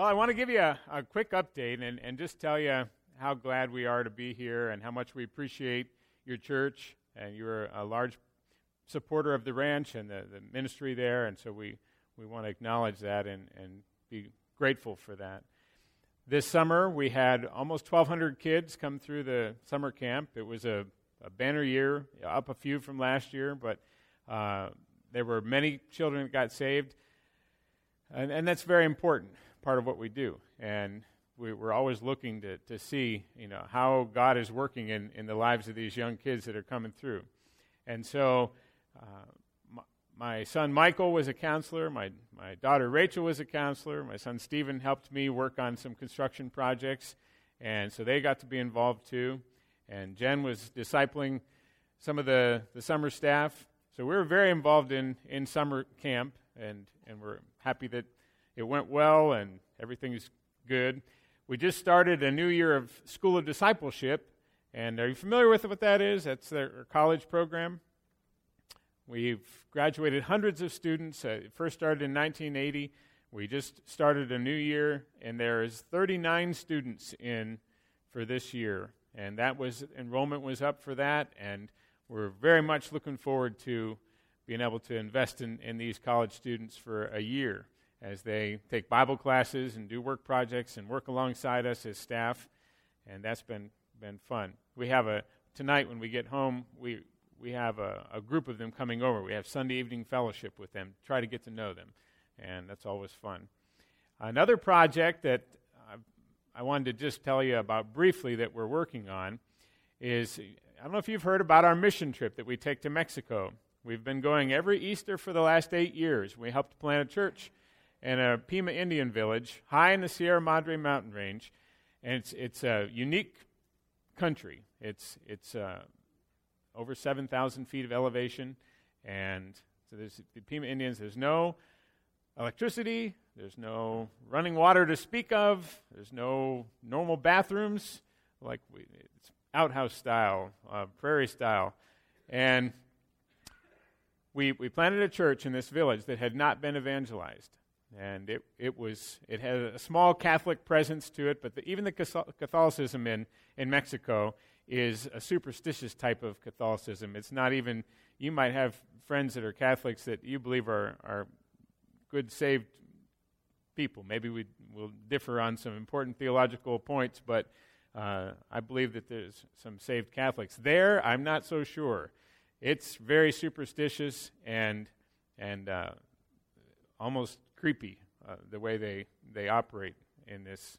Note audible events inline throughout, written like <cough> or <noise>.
Well, I want to give you a, a quick update and, and just tell you how glad we are to be here and how much we appreciate your church. And you're a large supporter of the ranch and the, the ministry there, and so we, we want to acknowledge that and, and be grateful for that. This summer, we had almost 1,200 kids come through the summer camp. It was a, a banner year, up a few from last year, but uh, there were many children that got saved. And, and that's very important part of what we do. And we, are always looking to, to see, you know, how God is working in, in the lives of these young kids that are coming through. And so uh, my, my, son Michael was a counselor. My, my daughter Rachel was a counselor. My son Stephen helped me work on some construction projects. And so they got to be involved too. And Jen was discipling some of the, the summer staff. So we were very involved in, in summer camp, and, and we're happy that it went well and everything's good. We just started a new year of School of Discipleship. And are you familiar with what that is? That's their college program. We've graduated hundreds of students. Uh, it first started in 1980. We just started a new year, and there is 39 students in for this year. And that was enrollment was up for that, and we're very much looking forward to being able to invest in, in these college students for a year as they take Bible classes and do work projects and work alongside us as staff, and that's been been fun. We have a tonight when we get home, we we have a, a group of them coming over. We have Sunday evening fellowship with them, try to get to know them, and that's always fun. Another project that I wanted to just tell you about briefly that we're working on is I don't know if you've heard about our mission trip that we take to Mexico. We've been going every Easter for the last eight years. We helped plant a church in a Pima Indian village high in the Sierra Madre mountain range. And it's, it's a unique country. It's, it's uh, over 7,000 feet of elevation. And so there's the Pima Indians, there's no electricity, there's no running water to speak of, there's no normal bathrooms. Like we, it's outhouse style, uh, prairie style. And we, we planted a church in this village that had not been evangelized and it, it was it had a small Catholic presence to it, but the, even the Catholicism in, in Mexico is a superstitious type of Catholicism. It's not even you might have friends that are Catholics that you believe are, are good saved people. Maybe we will differ on some important theological points, but uh, I believe that there's some saved Catholics. There, I'm not so sure. It's very superstitious and and uh, almost creepy uh, the way they, they operate in this,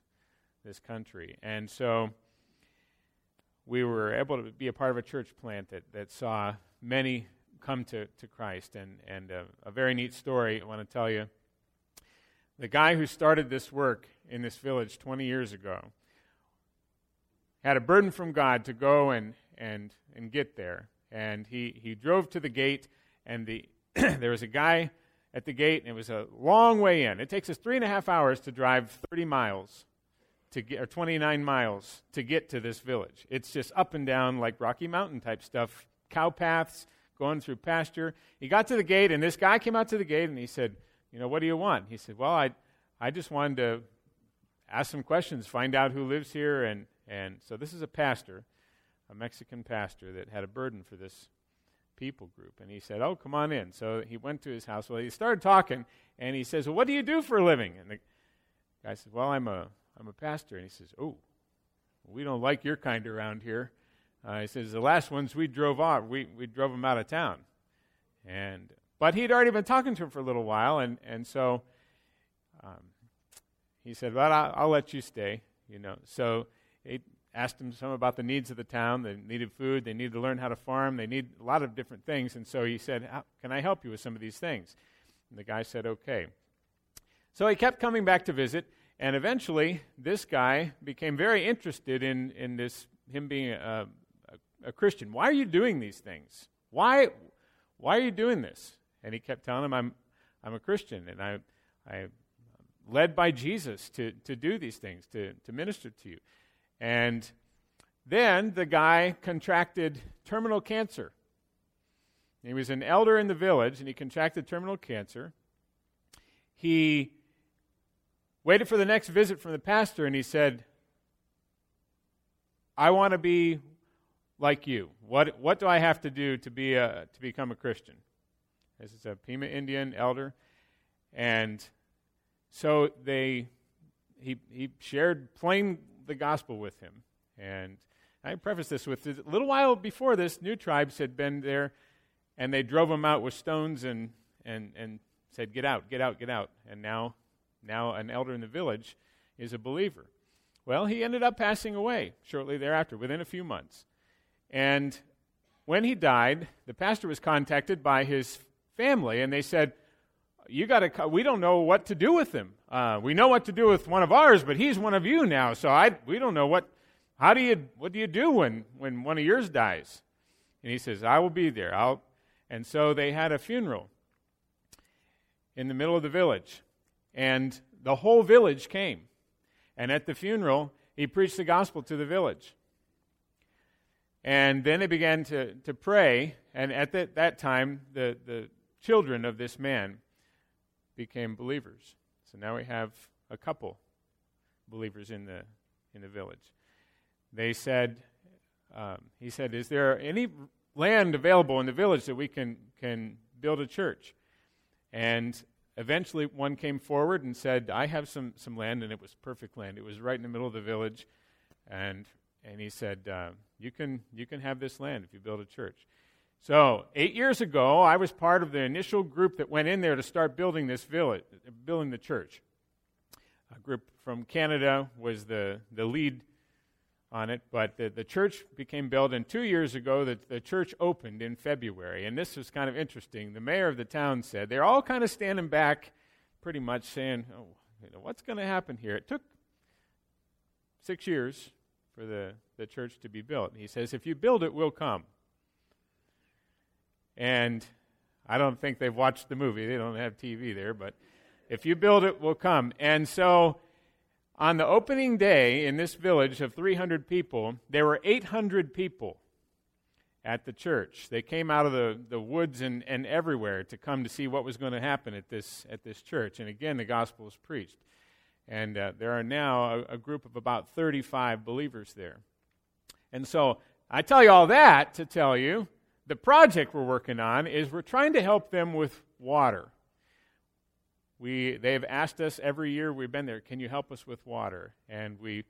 this country. And so we were able to be a part of a church plant that, that saw many come to, to Christ. And, and uh, a very neat story I want to tell you. The guy who started this work in this village 20 years ago had a burden from God to go and, and, and get there. And he, he drove to the gate, and the, <clears throat> there was a guy at the gate, and it was a long way in. It takes us three and a half hours to drive 30 miles to get, or 29 miles to get to this village. It's just up and down like Rocky Mountain type stuff, cow paths going through pasture. He got to the gate, and this guy came out to the gate, and he said, "You know, what do you want?" He said, "Well, I, I just wanted to ask some questions, find out who lives here, and and so this is a pastor, a Mexican pastor that had a burden for this people group. And he said, Oh, come on in. So he went to his house. Well, he started talking, and he says, Well, what do you do for a living? And the guy says, Well, I'm a, I'm a pastor. And he says, Oh, we don't like your kind around here. Uh, he says, The last ones we drove off, we, we drove them out of town. And, but he'd already been talking to him for a little while, and, and so um, he said, Well, I'll, I'll let you stay. You know, so it, asked him some about the needs of the town. They needed food. They needed to learn how to farm. They need a lot of different things. And so he said, Can I help you with some of these things? And the guy said, Okay. So he kept coming back to visit. And eventually, this guy became very interested in, in this, him being a, a, a Christian. Why are you doing these things? Why, why are you doing this? And he kept telling him, I'm, I'm a Christian, and I, I'm led by Jesus to, to do these things, to, to minister to you. And then the guy contracted terminal cancer. He was an elder in the village and he contracted terminal cancer. He waited for the next visit from the pastor, and he said, I want to be like you. What, what do I have to do to, be a, to become a Christian? This is a Pima Indian elder. And so they, he, he shared plain the gospel with him. And I preface this with a little while before this, new tribes had been there, and they drove him out with stones and, and, and said, Get out, get out, get out. And now, now an elder in the village is a believer. Well, he ended up passing away shortly thereafter, within a few months. And when he died, the pastor was contacted by his family, and they said, "You got to. We don't know what to do with him. Uh, we know what to do with one of ours, but he's one of you now. So I, we don't know what. How do you? What do you do when when one of yours dies?" And he says, "I will be there. I'll." And so they had a funeral in the middle of the village, and the whole village came. And at the funeral, he preached the gospel to the village. And then they began to, to pray, and at that, that time, the, the children of this man became believers. So now we have a couple believers in the, in the village. They said, um, he said, Is there any land available in the village that we can, can build a church? And eventually one came forward and said, I have some, some land, and it was perfect land. It was right in the middle of the village. And, and he said, uh, you, can, you can have this land if you build a church. So, eight years ago, I was part of the initial group that went in there to start building this village, building the church. A group from Canada was the, the lead on it, but the, the church became built, and two years ago, the, the church opened in February. And this was kind of interesting. The mayor of the town said they're all kind of standing back, pretty much saying, oh, you know, what's going to happen here? It took six years for the, the church to be built. He says, if you build it, we'll come. And I don't think they've watched the movie. They don't have TV there, but if you build it, we'll come. And so on the opening day in this village of 300 people, there were 800 people at the church. They came out of the, the woods and, and everywhere to come to see what was going to happen at this, at this church. And again, the gospel was preached. And uh, there are now a, a group of about 35 believers there. And so I tell you all that to tell you the project we're working on is we're trying to help them with water. We, they've asked us every year we've been there, can you help us with water? And we,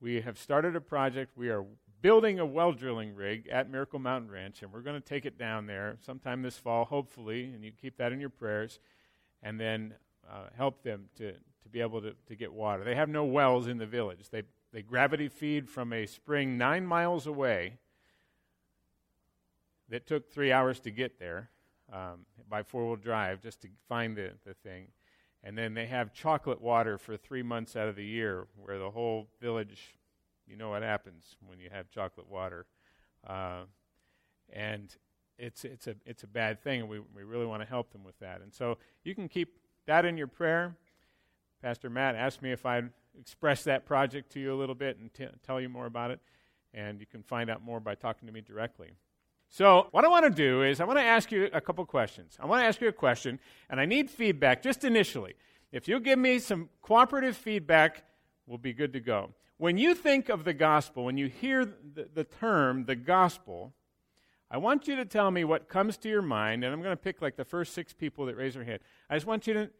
we have started a project. We are building a well drilling rig at Miracle Mountain Ranch, and we're going to take it down there sometime this fall, hopefully, and you keep that in your prayers, and then uh, help them to, to be able to, to get water. They have no wells in the village. They, they gravity feed from a spring nine miles away that took three hours to get there um, by four wheel drive just to find the, the thing. And then they have chocolate water for three months out of the year, where the whole village, you know what happens when you have chocolate water. Uh, and it's, it's, a, it's a bad thing, and we, we really want to help them with that. And so you can keep that in your prayer. Pastor Matt asked me if I'd express that project to you a little bit and t- tell you more about it. And you can find out more by talking to me directly. So, what I want to do is, I want to ask you a couple questions. I want to ask you a question, and I need feedback just initially. If you'll give me some cooperative feedback, we'll be good to go. When you think of the gospel, when you hear the, the term the gospel, I want you to tell me what comes to your mind, and I'm going to pick like the first six people that raise their hand. I just want you to,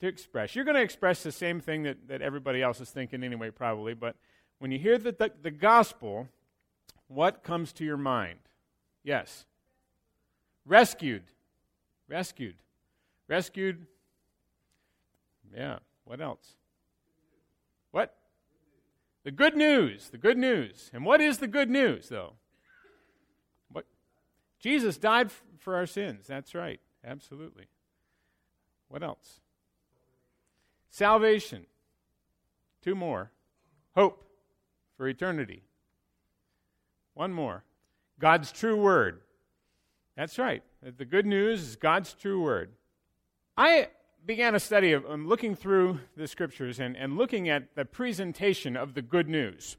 to express. You're going to express the same thing that, that everybody else is thinking anyway, probably, but when you hear the, the, the gospel, what comes to your mind? Yes. Rescued. Rescued. Rescued. Yeah. What else? What? The good news. The good news. And what is the good news, though? What? Jesus died f- for our sins. That's right. Absolutely. What else? Salvation. Two more. Hope for eternity. One more. God's true word. That's right. The good news is God's true word. I began a study of um, looking through the scriptures and, and looking at the presentation of the good news.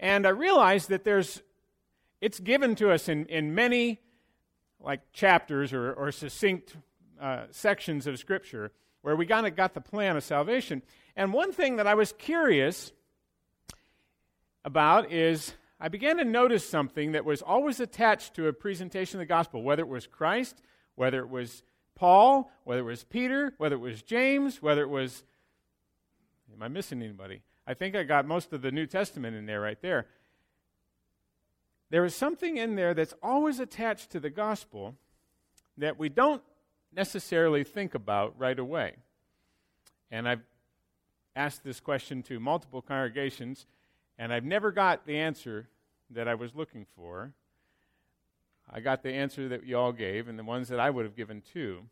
And I realized that there's, it's given to us in, in many like chapters or, or succinct uh, sections of scripture, where we kind of got the plan of salvation. And one thing that I was curious about is I began to notice something that was always attached to a presentation of the gospel, whether it was Christ, whether it was Paul, whether it was Peter, whether it was James, whether it was. Am I missing anybody? I think I got most of the New Testament in there right there. There is something in there that's always attached to the gospel that we don't necessarily think about right away. And I've asked this question to multiple congregations, and I've never got the answer that I was looking for. I got the answer that you all gave, and the ones that I would have given too.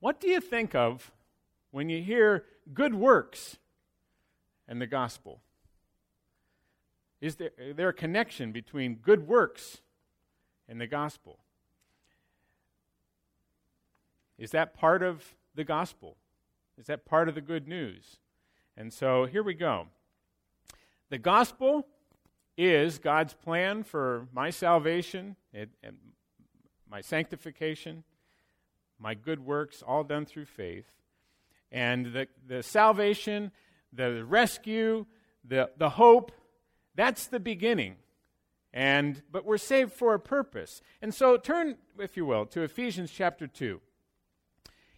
What do you think of when you hear good works and the gospel? Is there, is there a connection between good works and the gospel? Is that part of the gospel? Is that part of the good news? And so here we go. The gospel is God's plan for my salvation and, and my sanctification, my good works, all done through faith. And the, the salvation, the rescue, the, the hope, that's the beginning. And but we're saved for a purpose. And so turn, if you will, to Ephesians chapter 2.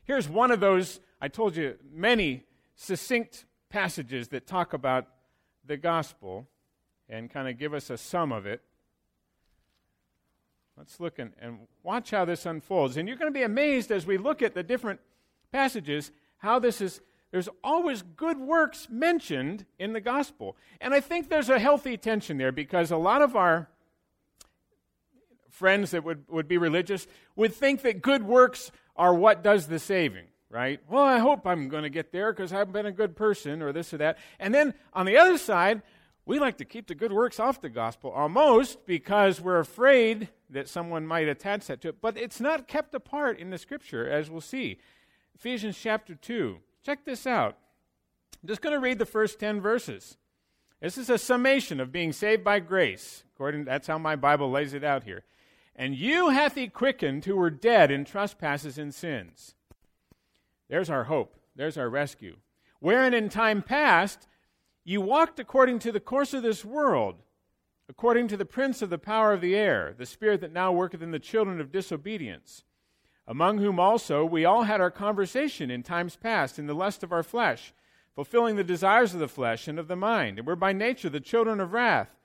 Here's one of those, I told you, many succinct passages that talk about the gospel and kind of give us a sum of it. Let's look and, and watch how this unfolds. And you're going to be amazed as we look at the different passages how this is there's always good works mentioned in the gospel. And I think there's a healthy tension there because a lot of our friends that would, would be religious would think that good works are what does the saving, right? Well, I hope I'm going to get there because I've been a good person or this or that. And then on the other side, we like to keep the good works off the gospel almost because we're afraid that someone might attach that to it. But it's not kept apart in the scripture, as we'll see. Ephesians chapter 2. Check this out. I'm just going to read the first 10 verses. This is a summation of being saved by grace. According that's how my Bible lays it out here. And you hath he quickened who were dead in trespasses and sins. There's our hope. There's our rescue. Wherein in time past you walked according to the course of this world, according to the prince of the power of the air, the spirit that now worketh in the children of disobedience among whom also we all had our conversation in times past in the lust of our flesh, fulfilling the desires of the flesh and of the mind, and were by nature the children of wrath,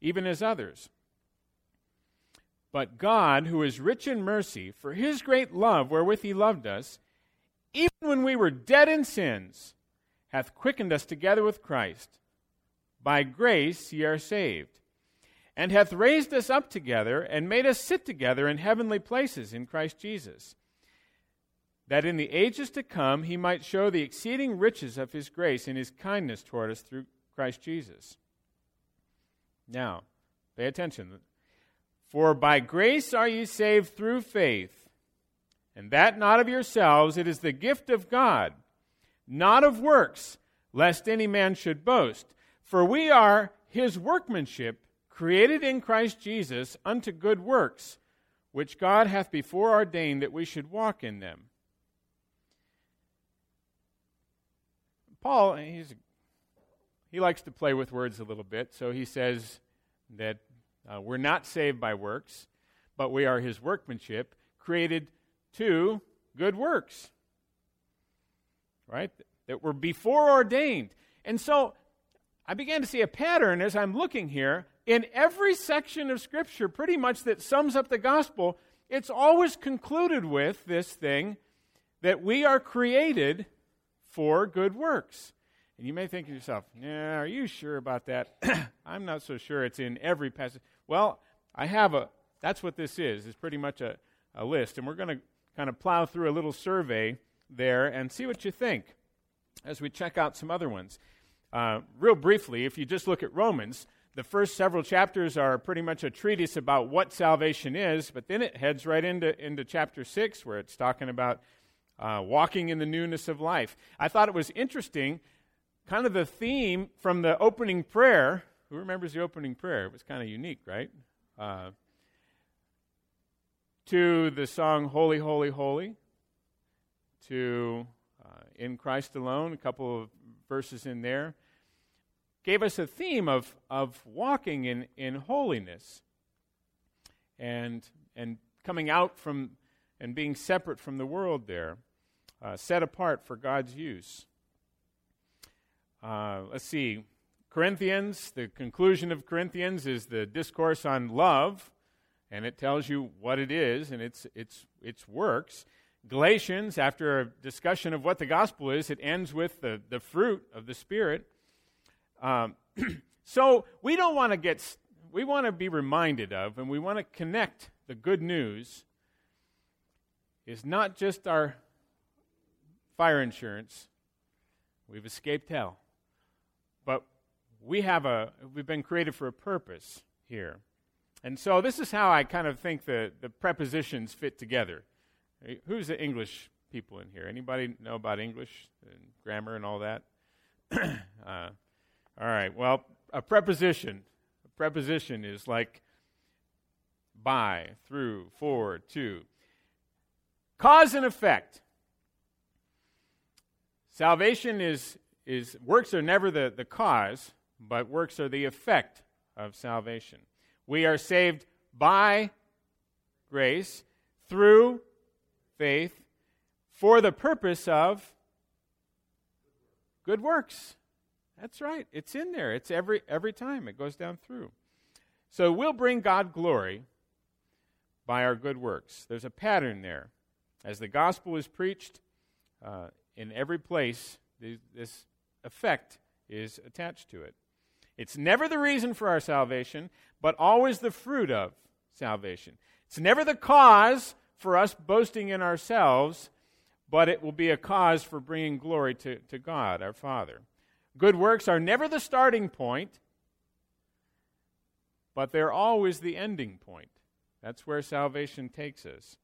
even as others. But God, who is rich in mercy, for his great love wherewith he loved us, even when we were dead in sins, hath quickened us together with Christ. By grace ye are saved and hath raised us up together and made us sit together in heavenly places in Christ Jesus, that in the ages to come he might show the exceeding riches of his grace in his kindness toward us through Christ Jesus. Now, pay attention. For by grace are ye saved through faith, and that not of yourselves, it is the gift of God, not of works, lest any man should boast. For we are his workmanship created in Christ Jesus unto good works, which God hath before ordained that we should walk in them. Paul, he likes to play with words a little bit, so he says that uh, we're not saved by works, but we are his workmanship, created to good works. Right? That were before ordained. And so I began to see a pattern as I'm looking here in every section of Scripture, pretty much that sums up the gospel, it's always concluded with this thing that we are created for good works. And you may think to yourself, yeah, are you sure about that? <clears throat> I'm not so sure it's in every passage. Well, I have a, that's what this is. It's pretty much a, a list. And we're going to kind of plow through a little survey there and see what you think as we check out some other ones. Uh, real briefly, if you just look at Romans, the first several chapters are pretty much a treatise about what salvation is, but then it heads right into, into chapter 6, where it's talking about uh, walking in the newness of life. I thought it was interesting, kind of the theme from the opening prayer. Who remembers the opening prayer? It was kind of unique, right? Uh, to the song Holy, Holy, Holy, to uh, in Christ alone, a couple of verses in there, gave us a theme of, of walking in, in holiness and, and coming out from and being separate from the world there, uh, set apart for God's use. Uh, let's see. Corinthians, the conclusion of Corinthians is the discourse on love, and it tells you what it is and its, its, its works. Galatians, after a discussion of what the gospel is, it ends with the, the fruit of the Spirit. Um, <clears throat> so we don't want to get, we want to be reminded of, and we want to connect the good news is not just our fire insurance. We've escaped hell. But we have a, we've been created for a purpose here. And so this is how I kind of think the, the prepositions fit together. Who's the English people in here? Anybody know about English and grammar and all that? <clears throat> uh, all right. Well, a preposition. A preposition is like by, through, for, to. Cause and effect. Salvation is, is works are never the, the cause, but works are the effect of salvation. We are saved by grace through faith for the purpose of good works. That's right. It's in there. It's every every time it goes down through. So we'll bring God glory by our good works. There's a pattern there. As the gospel is preached uh, in every place, this effect is attached to it. It's never the reason for our salvation, but always the fruit of salvation. It's never the cause, for us boasting in ourselves, but it will be a cause for bringing glory to, to God, our Father. Good works are never the starting point, but they're always the ending point. That's where salvation takes us,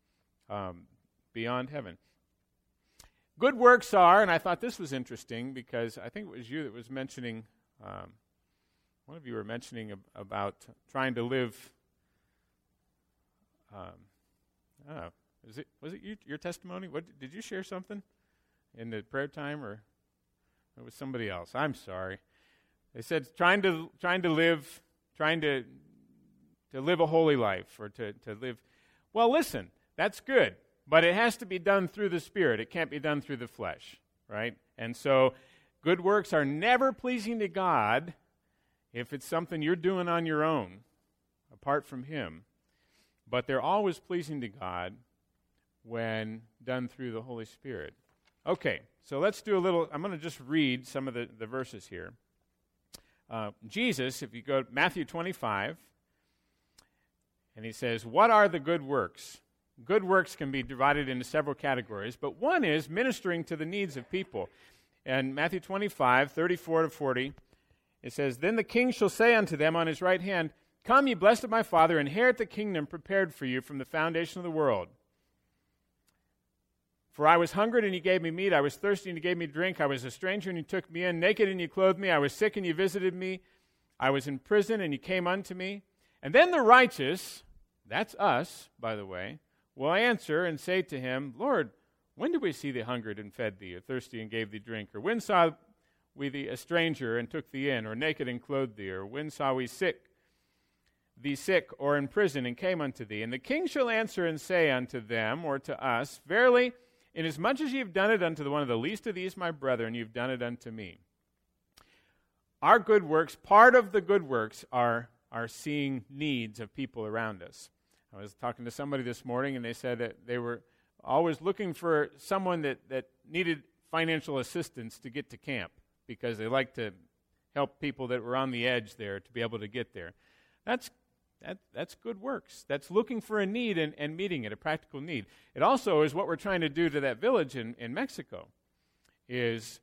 um, beyond heaven. Good works are, and I thought this was interesting because I think it was you that was mentioning, um, one of you were mentioning ab- about trying to live um, Oh, is it was it you, your testimony? What did you share something in the prayer time, or it was somebody else? I'm sorry. They said trying to trying to live, trying to to live a holy life, or to to live. Well, listen, that's good, but it has to be done through the Spirit. It can't be done through the flesh, right? And so, good works are never pleasing to God if it's something you're doing on your own, apart from Him but they're always pleasing to God when done through the Holy Spirit. Okay, so let's do a little. I'm going to just read some of the, the verses here. Uh, Jesus, if you go to Matthew 25, and he says, What are the good works? Good works can be divided into several categories, but one is ministering to the needs of people. And Matthew 25, 34 to 40, it says, Then the king shall say unto them on his right hand, Come, ye blessed of my Father, inherit the kingdom prepared for you from the foundation of the world. For I was hungered, and ye gave me meat. I was thirsty, and ye gave me drink. I was a stranger, and ye took me in. Naked, and ye clothed me. I was sick, and ye visited me. I was in prison, and ye came unto me. And then the righteous, that's us, by the way, will answer and say to him, Lord, when did we see thee hungered and fed thee, or thirsty and gave thee drink? Or when saw we thee a stranger and took thee in, or naked and clothed thee? Or when saw we sick thee sick or in prison and came unto thee. And the king shall answer and say unto them or to us, Verily, inasmuch as ye have done it unto the one of the least of these my brethren, ye have done it unto me. Our good works, part of the good works, are, are seeing needs of people around us. I was talking to somebody this morning, and they said that they were always looking for someone that, that needed financial assistance to get to camp because they like to help people that were on the edge there to be able to get there. That's that, that's good works. That's looking for a need and, and meeting it, a practical need. It also is what we're trying to do to that village in, in Mexico, is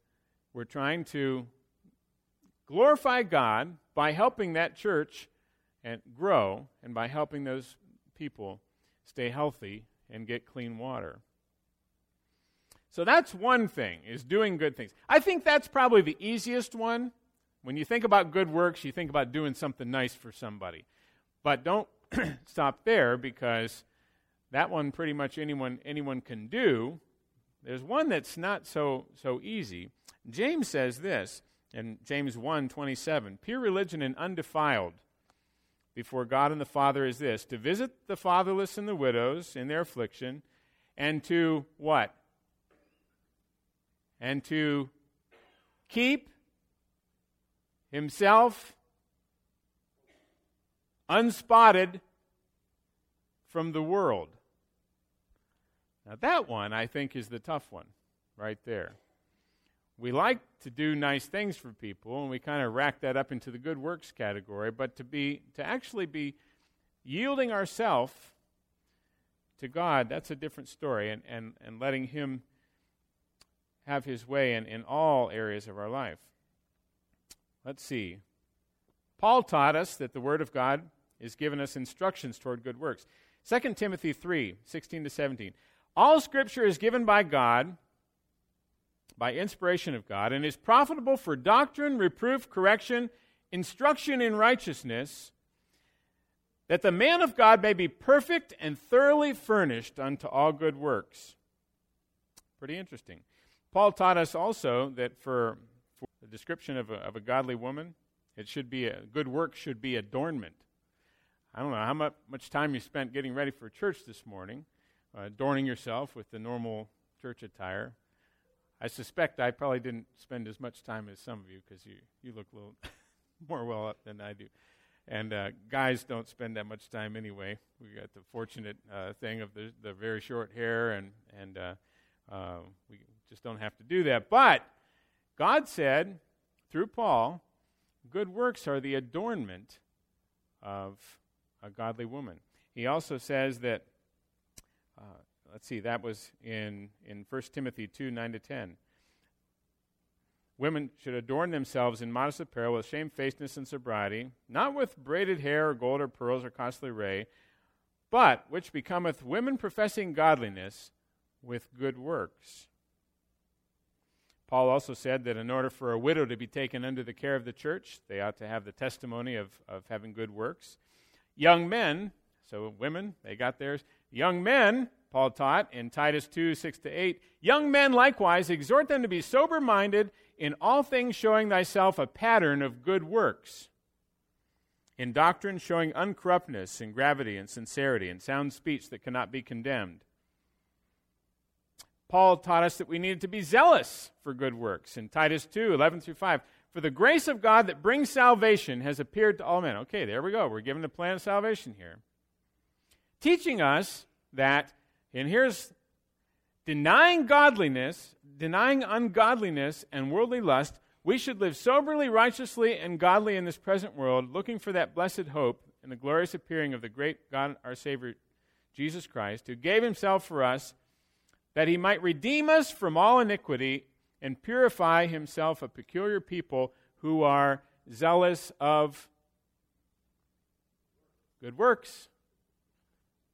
we're trying to glorify God by helping that church and grow and by helping those people stay healthy and get clean water. So that's one thing, is doing good things. I think that's probably the easiest one. When you think about good works, you think about doing something nice for somebody. But don't <clears throat> stop there because that one pretty much anyone anyone can do. there's one that's not so, so easy. James says this in James 1 27 Pure religion and undefiled before God and the Father is this to visit the fatherless and the widows in their affliction, and to what? And to keep himself unspotted from the world. Now, that one I think is the tough one right there. We like to do nice things for people, and we kind of rack that up into the good works category, but to be to actually be yielding ourselves to God, that's a different story, and, and, and letting Him have His way in, in all areas of our life. Let's see. Paul taught us that the Word of God is given us instructions toward good works. 2 Timothy 3 16 to 17. All Scripture is given by God, by inspiration of God, and is profitable for doctrine, reproof, correction, instruction in righteousness, that the man of God may be perfect and thoroughly furnished unto all good works. Pretty interesting. Paul taught us also that for, for the description of a, of a godly woman, it should be a good work should be adornment. I don't know how much, much time you spent getting ready for church this morning, uh, adorning yourself with the normal church attire. I suspect I probably didn't spend as much time as some of you because you, you look a little <laughs> more well up than I do. And uh, guys don't spend that much time anyway. We got the fortunate uh, thing of the, the very short hair, and, and uh, uh we just don't have to do that. But God said through Paul, good works are the adornment of a godly woman. He also says that, uh, let's see, that was in, in 1 Timothy 2 9 to 10. Women should adorn themselves in modest apparel with shamefacedness and sobriety, not with braided hair or gold or pearls or costly array, but which becometh women professing godliness with good works. Paul also said that in order for a widow to be taken under the care of the church, they ought to have the testimony of, of having good works. Young men, so women, they got theirs. Young men, Paul taught in Titus 2 6 to 8, young men likewise exhort them to be sober minded, in all things showing thyself a pattern of good works. In doctrine, showing uncorruptness and gravity and sincerity and sound speech that cannot be condemned. Paul taught us that we needed to be zealous for good works in Titus 2 11 through 5. For the grace of God that brings salvation has appeared to all men. Okay, there we go. We're given the plan of salvation here. Teaching us that, and here's denying godliness, denying ungodliness and worldly lust, we should live soberly, righteously, and godly in this present world, looking for that blessed hope and the glorious appearing of the great God, our Savior, Jesus Christ, who gave himself for us that he might redeem us from all iniquity and purify himself a peculiar people who are zealous of good works.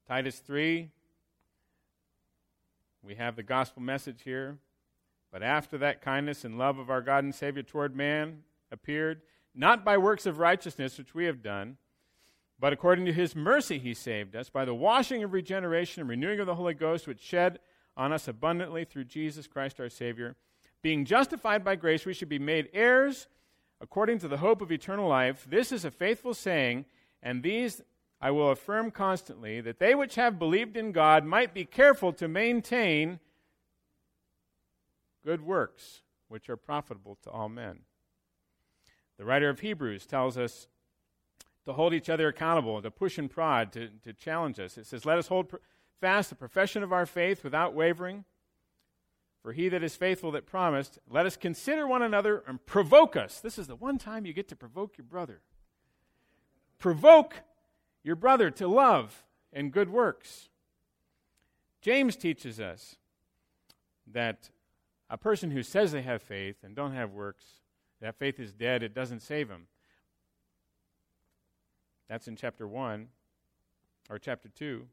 Titus 3, we have the gospel message here. But after that kindness and love of our God and Savior toward man appeared, not by works of righteousness which we have done, but according to his mercy he saved us by the washing of regeneration and renewing of the Holy Ghost, which shed on us abundantly through Jesus Christ our Savior being justified by grace, we should be made heirs according to the hope of eternal life. This is a faithful saying, and these I will affirm constantly, that they which have believed in God might be careful to maintain good works, which are profitable to all men. The writer of Hebrews tells us to hold each other accountable, to push and prod, to, to challenge us. It says, Let us hold fast the profession of our faith without wavering. For he that is faithful that promised, let us consider one another and provoke us. This is the one time you get to provoke your brother. Provoke your brother to love and good works. James teaches us that a person who says they have faith and don't have works, that faith is dead, it doesn't save him. That's in chapter 1 or chapter 2.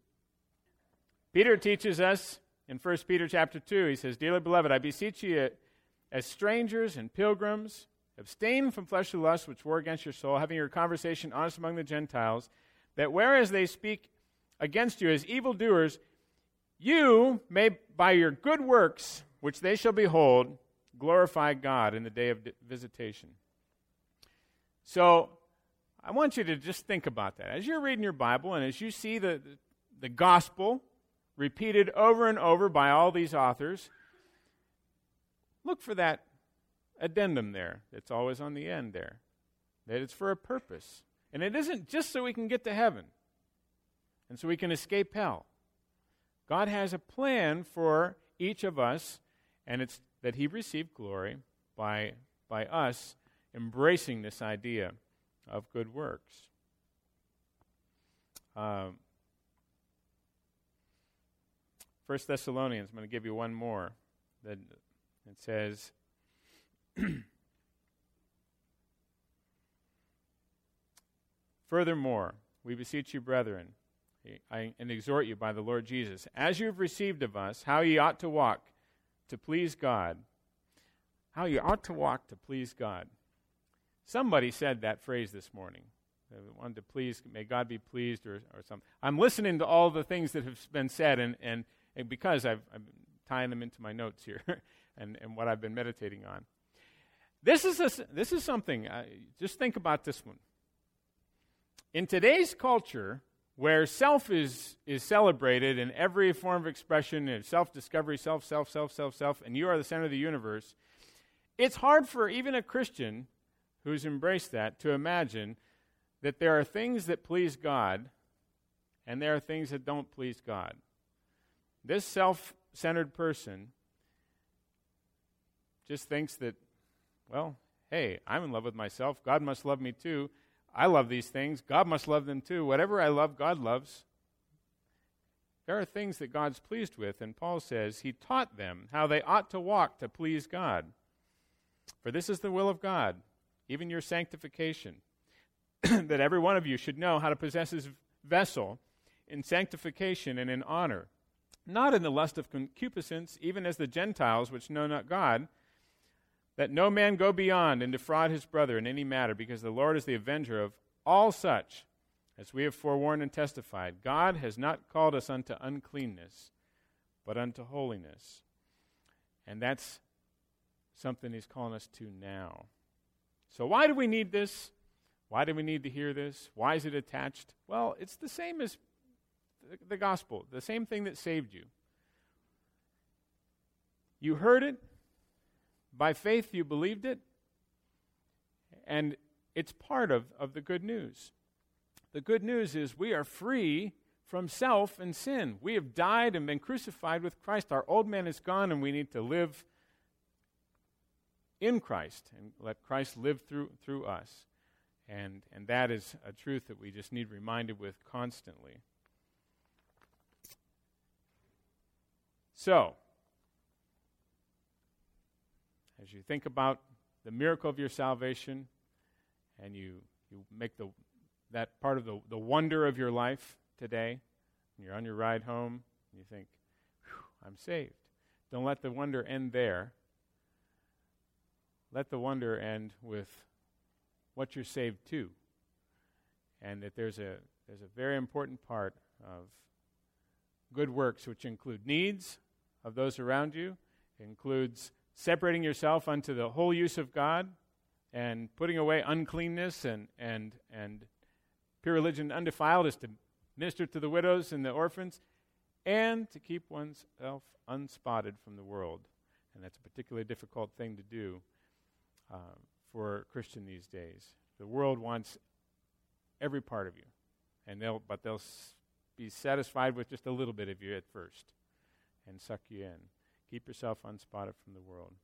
Peter teaches us in 1 Peter chapter 2, he says, Dearly beloved, I beseech you as strangers and pilgrims, abstain from fleshly lusts which war against your soul, having your conversation honest among the Gentiles, that whereas they speak against you as evildoers, you may by your good works which they shall behold, glorify God in the day of visitation. So, I want you to just think about that. As you're reading your Bible and as you see the, the gospel repeated over and over by all these authors, look for that addendum there that's always on the end there. That it's for a purpose. And it isn't just so we can get to heaven and so we can escape hell. God has a plan for each of us, and it's that He received glory by, by us embracing this idea of good works. Um, First Thessalonians, I'm going to give you one more. That it says, <clears throat> Furthermore, we beseech you, brethren, I, and exhort you by the Lord Jesus, as you have received of us, how ye ought to walk to please God. How you ought to walk to please God. Somebody said that phrase this morning. They wanted to please, may God be pleased, or, or something. I'm listening to all the things that have been said, and, and, and because I've, I'm tying them into my notes here <laughs> and, and what I've been meditating on. This is, a, this is something, uh, just think about this one. In today's culture, where self is, is celebrated in every form of expression, self discovery, self, self, self, self, self, and you are the center of the universe, it's hard for even a Christian who's embraced that to imagine that there are things that please God and there are things that don't please God. This self centered person just thinks that, well, hey, I'm in love with myself. God must love me too. I love these things. God must love them too. Whatever I love, God loves. There are things that God's pleased with, and Paul says he taught them how they ought to walk to please God. For this is the will of God, even your sanctification, <clears throat> that every one of you should know how to possess his vessel in sanctification and in honor, not in the lust of concupiscence, even as the Gentiles which know not God, that no man go beyond and defraud his brother in any matter, because the Lord is the avenger of all such, as we have forewarned and testified. God has not called us unto uncleanness, but unto holiness. And that's something he's calling us to now. So, why do we need this? Why do we need to hear this? Why is it attached? Well, it's the same as the gospel, the same thing that saved you. You heard it, by faith you believed it, and it's part of, of the good news. The good news is we are free from self and sin. We have died and been crucified with Christ. Our old man is gone, and we need to live in Christ and let Christ live through, through us. And, and that is a truth that we just need reminded with constantly. So, as you think about the miracle of your salvation and you, you make the, that part of the, the wonder of your life today, and you're on your ride home, and you think, I'm saved. Don't let the wonder end there let the wonder end with what you're saved to. And that there's a, there's a very important part of good works, which include needs of those around you, it includes separating yourself unto the whole use of God and putting away uncleanness and, and, and pure religion undefiled is to minister to the widows and the orphans and to keep oneself unspotted from the world. And that's a particularly difficult thing to do uh, for a Christian these days. The world wants every part of you, and they'll, but they'll s- be satisfied with just a little bit of you at first and suck you in. Keep yourself unspotted from the world.